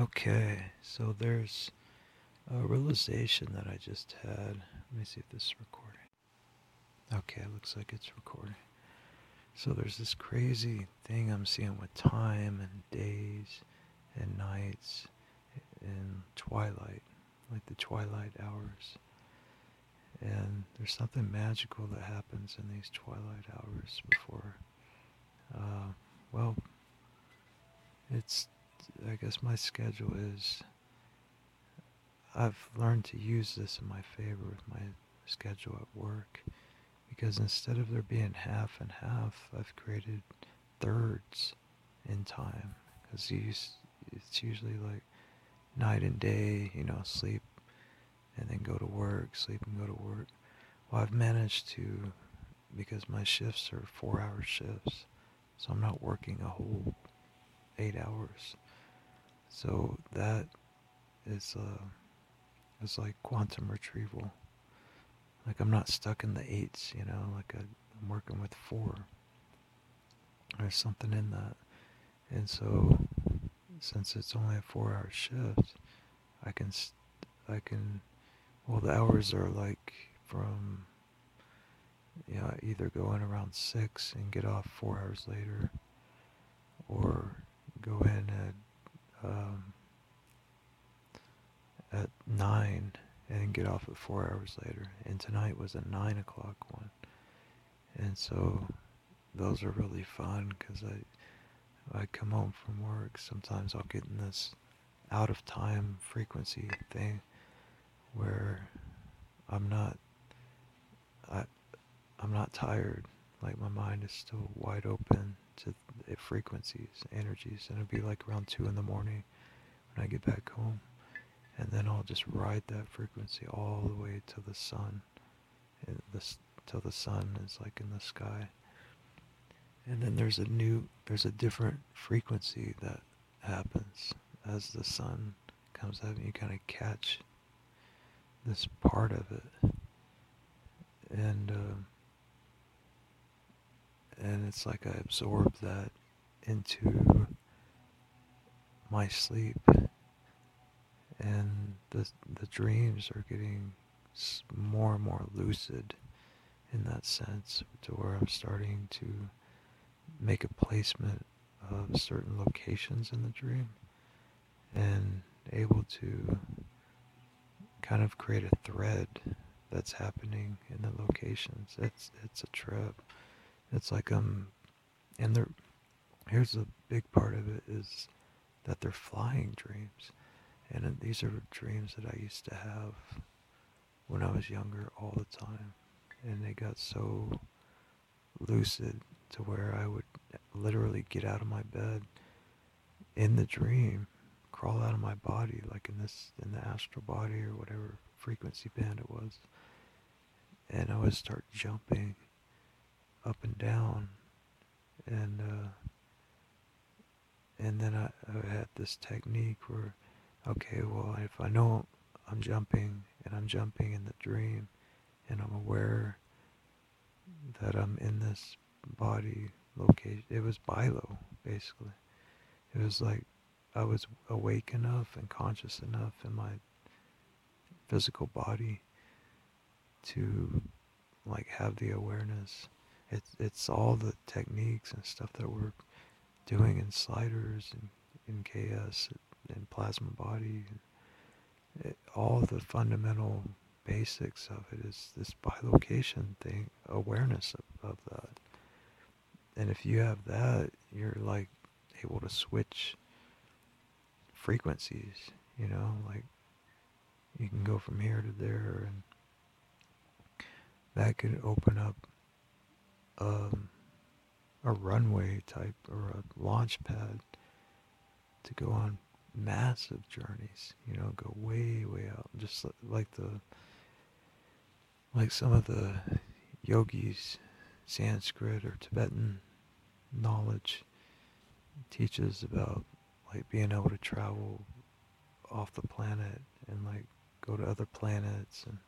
Okay, so there's a realization that I just had. Let me see if this is recording. Okay, it looks like it's recording. So there's this crazy thing I'm seeing with time and days and nights and twilight, like the twilight hours. And there's something magical that happens in these twilight hours before, uh, well, it's I guess my schedule is I've learned to use this in my favor with my schedule at work because instead of there being half and half, I've created thirds in time because it's usually like night and day, you know, sleep and then go to work, sleep and go to work. Well, I've managed to, because my shifts are four hour shifts, so I'm not working a whole eight hours. So that is uh, is like quantum retrieval. Like I'm not stuck in the eights, you know. Like I'm working with four. There's something in that, and so since it's only a four-hour shift, I can I can well the hours are like from you know either go in around six and get off four hours later, or go in at um, at nine and get off at four hours later. And tonight was a nine o'clock one, and so those are really fun because I I come home from work. Sometimes I'll get in this out of time frequency thing where I'm not I I'm not tired. Like my mind is still wide open to frequencies, energies, and it'll be like around two in the morning when I get back home, and then I'll just ride that frequency all the way to the sun, till the sun is like in the sky. And then there's a new, there's a different frequency that happens as the sun comes up, you kind of catch this part of it, and. Uh, and it's like I absorb that into my sleep and the the dreams are getting more and more lucid in that sense to where I'm starting to make a placement of certain locations in the dream and able to kind of create a thread that's happening in the locations. It's it's a trip. It's like um, and they're here's a big part of it is that they're flying dreams, and these are dreams that I used to have when I was younger all the time, and they got so lucid to where I would literally get out of my bed in the dream, crawl out of my body, like in this in the astral body or whatever frequency band it was, and I would start jumping up and down, and uh, and then I, I had this technique where, okay, well, if I know I'm jumping and I'm jumping in the dream, and I'm aware that I'm in this body location. It was bilo, basically. It was like I was awake enough and conscious enough in my physical body to like have the awareness it's it's all the techniques and stuff that we're doing in sliders and in KS and plasma body. It, all the fundamental basics of it is this bilocation thing, awareness of, of that. And if you have that, you're like able to switch frequencies, you know, like you can go from here to there and that could open up um, a runway type or a launch pad to go on massive journeys, you know, go way, way out. Just like the, like some of the yogis, Sanskrit or Tibetan knowledge teaches about like being able to travel off the planet and like go to other planets and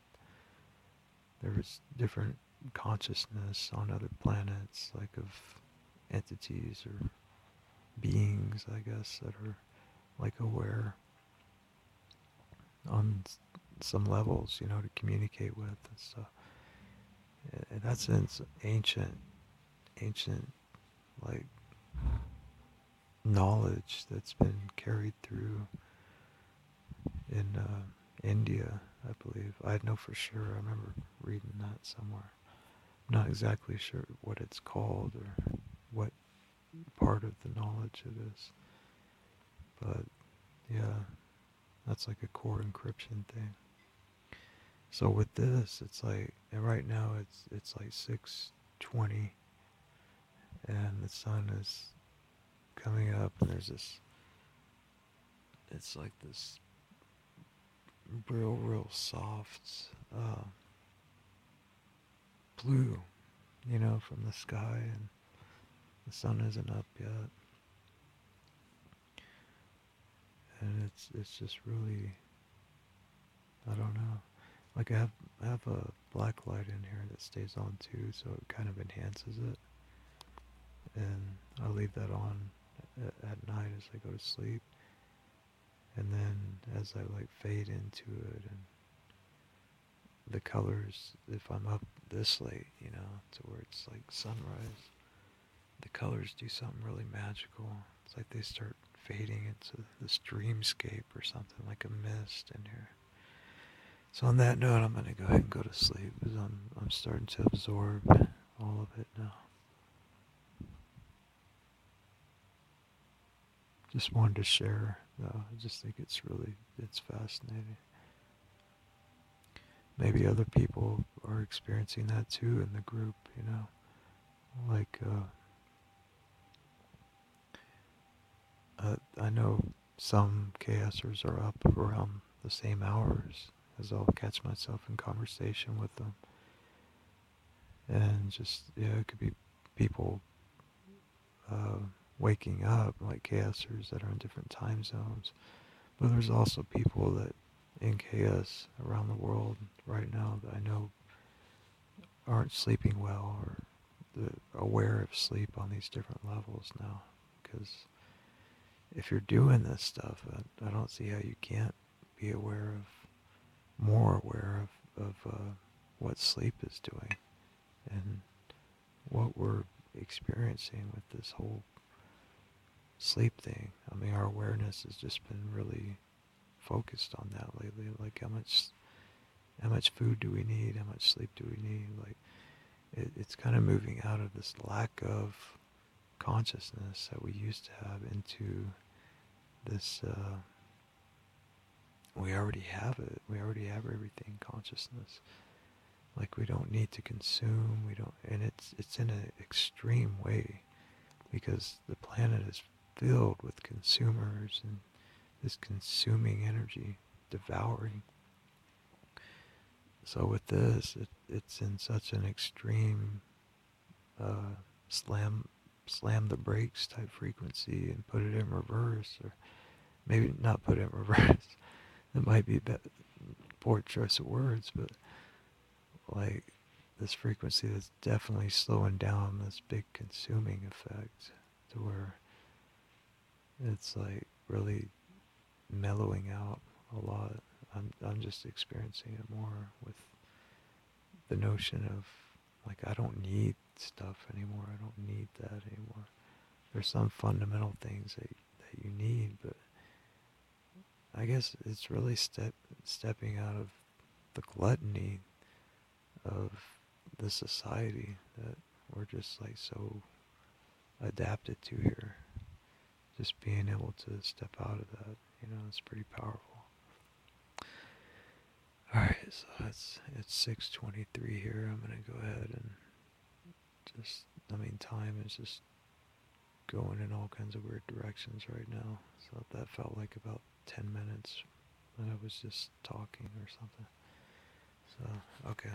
there's different consciousness on other planets, like of entities or beings, I guess, that are like aware on some levels, you know, to communicate with and stuff. In that sense, ancient, ancient, like knowledge that's been carried through in uh, India, I believe. I know for sure. I remember reading that somewhere. I'm not exactly sure what it's called or what part of the knowledge it is. But yeah, that's like a core encryption thing. So with this, it's like, and right now it's it's like 6:20, and the sun is coming up, and there's this. It's like this real, real soft uh, blue, you know, from the sky, and the sun isn't up yet. And it's it's just really, I don't know. Like I have I have a black light in here that stays on too, so it kind of enhances it. And I leave that on at, at night as I go to sleep and then as I like fade into it and the colors if I'm up this late you know to where it's like sunrise the colors do something really magical it's like they start fading into this dreamscape or something like a mist in here so on that note I'm going to go ahead and go to sleep because I'm, I'm starting to absorb all of it now just wanted to share though. I just think it's really it's fascinating. Maybe other people are experiencing that too in the group, you know, like uh, uh, I know some KSers are up around the same hours as I'll catch myself in conversation with them. And just, yeah, it could be people uh, waking up, like KSers that are in different time zones. But there's also people that in KS around the world right now that I know aren't sleeping well or aware of sleep on these different levels now. Because if you're doing this stuff, I, I, don't see how you can't be aware of, more aware of, of uh, what sleep is doing and what we're experiencing with this whole sleep thing. I mean, our awareness has just been really focused on that lately. Like how much, how much food do we need? How much sleep do we need? Like, it, it's kind of moving out of this lack of consciousness that we used to have into this. Uh, we already have it. We already have everything consciousness. Like we don't need to consume. We don't, and it's it's in an extreme way because the planet is filled with consumers and this consuming energy, devouring. So with this, it, it's in such an extreme uh, slam slam the brakes type frequency and put it in reverse, or maybe not put it in reverse. it might be a poor choice of words, but like this frequency that's definitely slowing down this big consuming effect to where it's like really mellowing out a lot. I'm I'm just experiencing it more with the notion of like I don't need stuff anymore. I don't need that anymore. There's some fundamental things that that you need, but I guess it's really step stepping out of the gluttony of the society that we're just like so adapted to here just being able to step out of that, you know, it's pretty powerful. All right, so it's it's 6:23 here. I'm gonna go ahead and just, I mean, time is just going in all kinds of weird directions right now. So that felt like about 10 minutes, and I was just talking or something. So okay.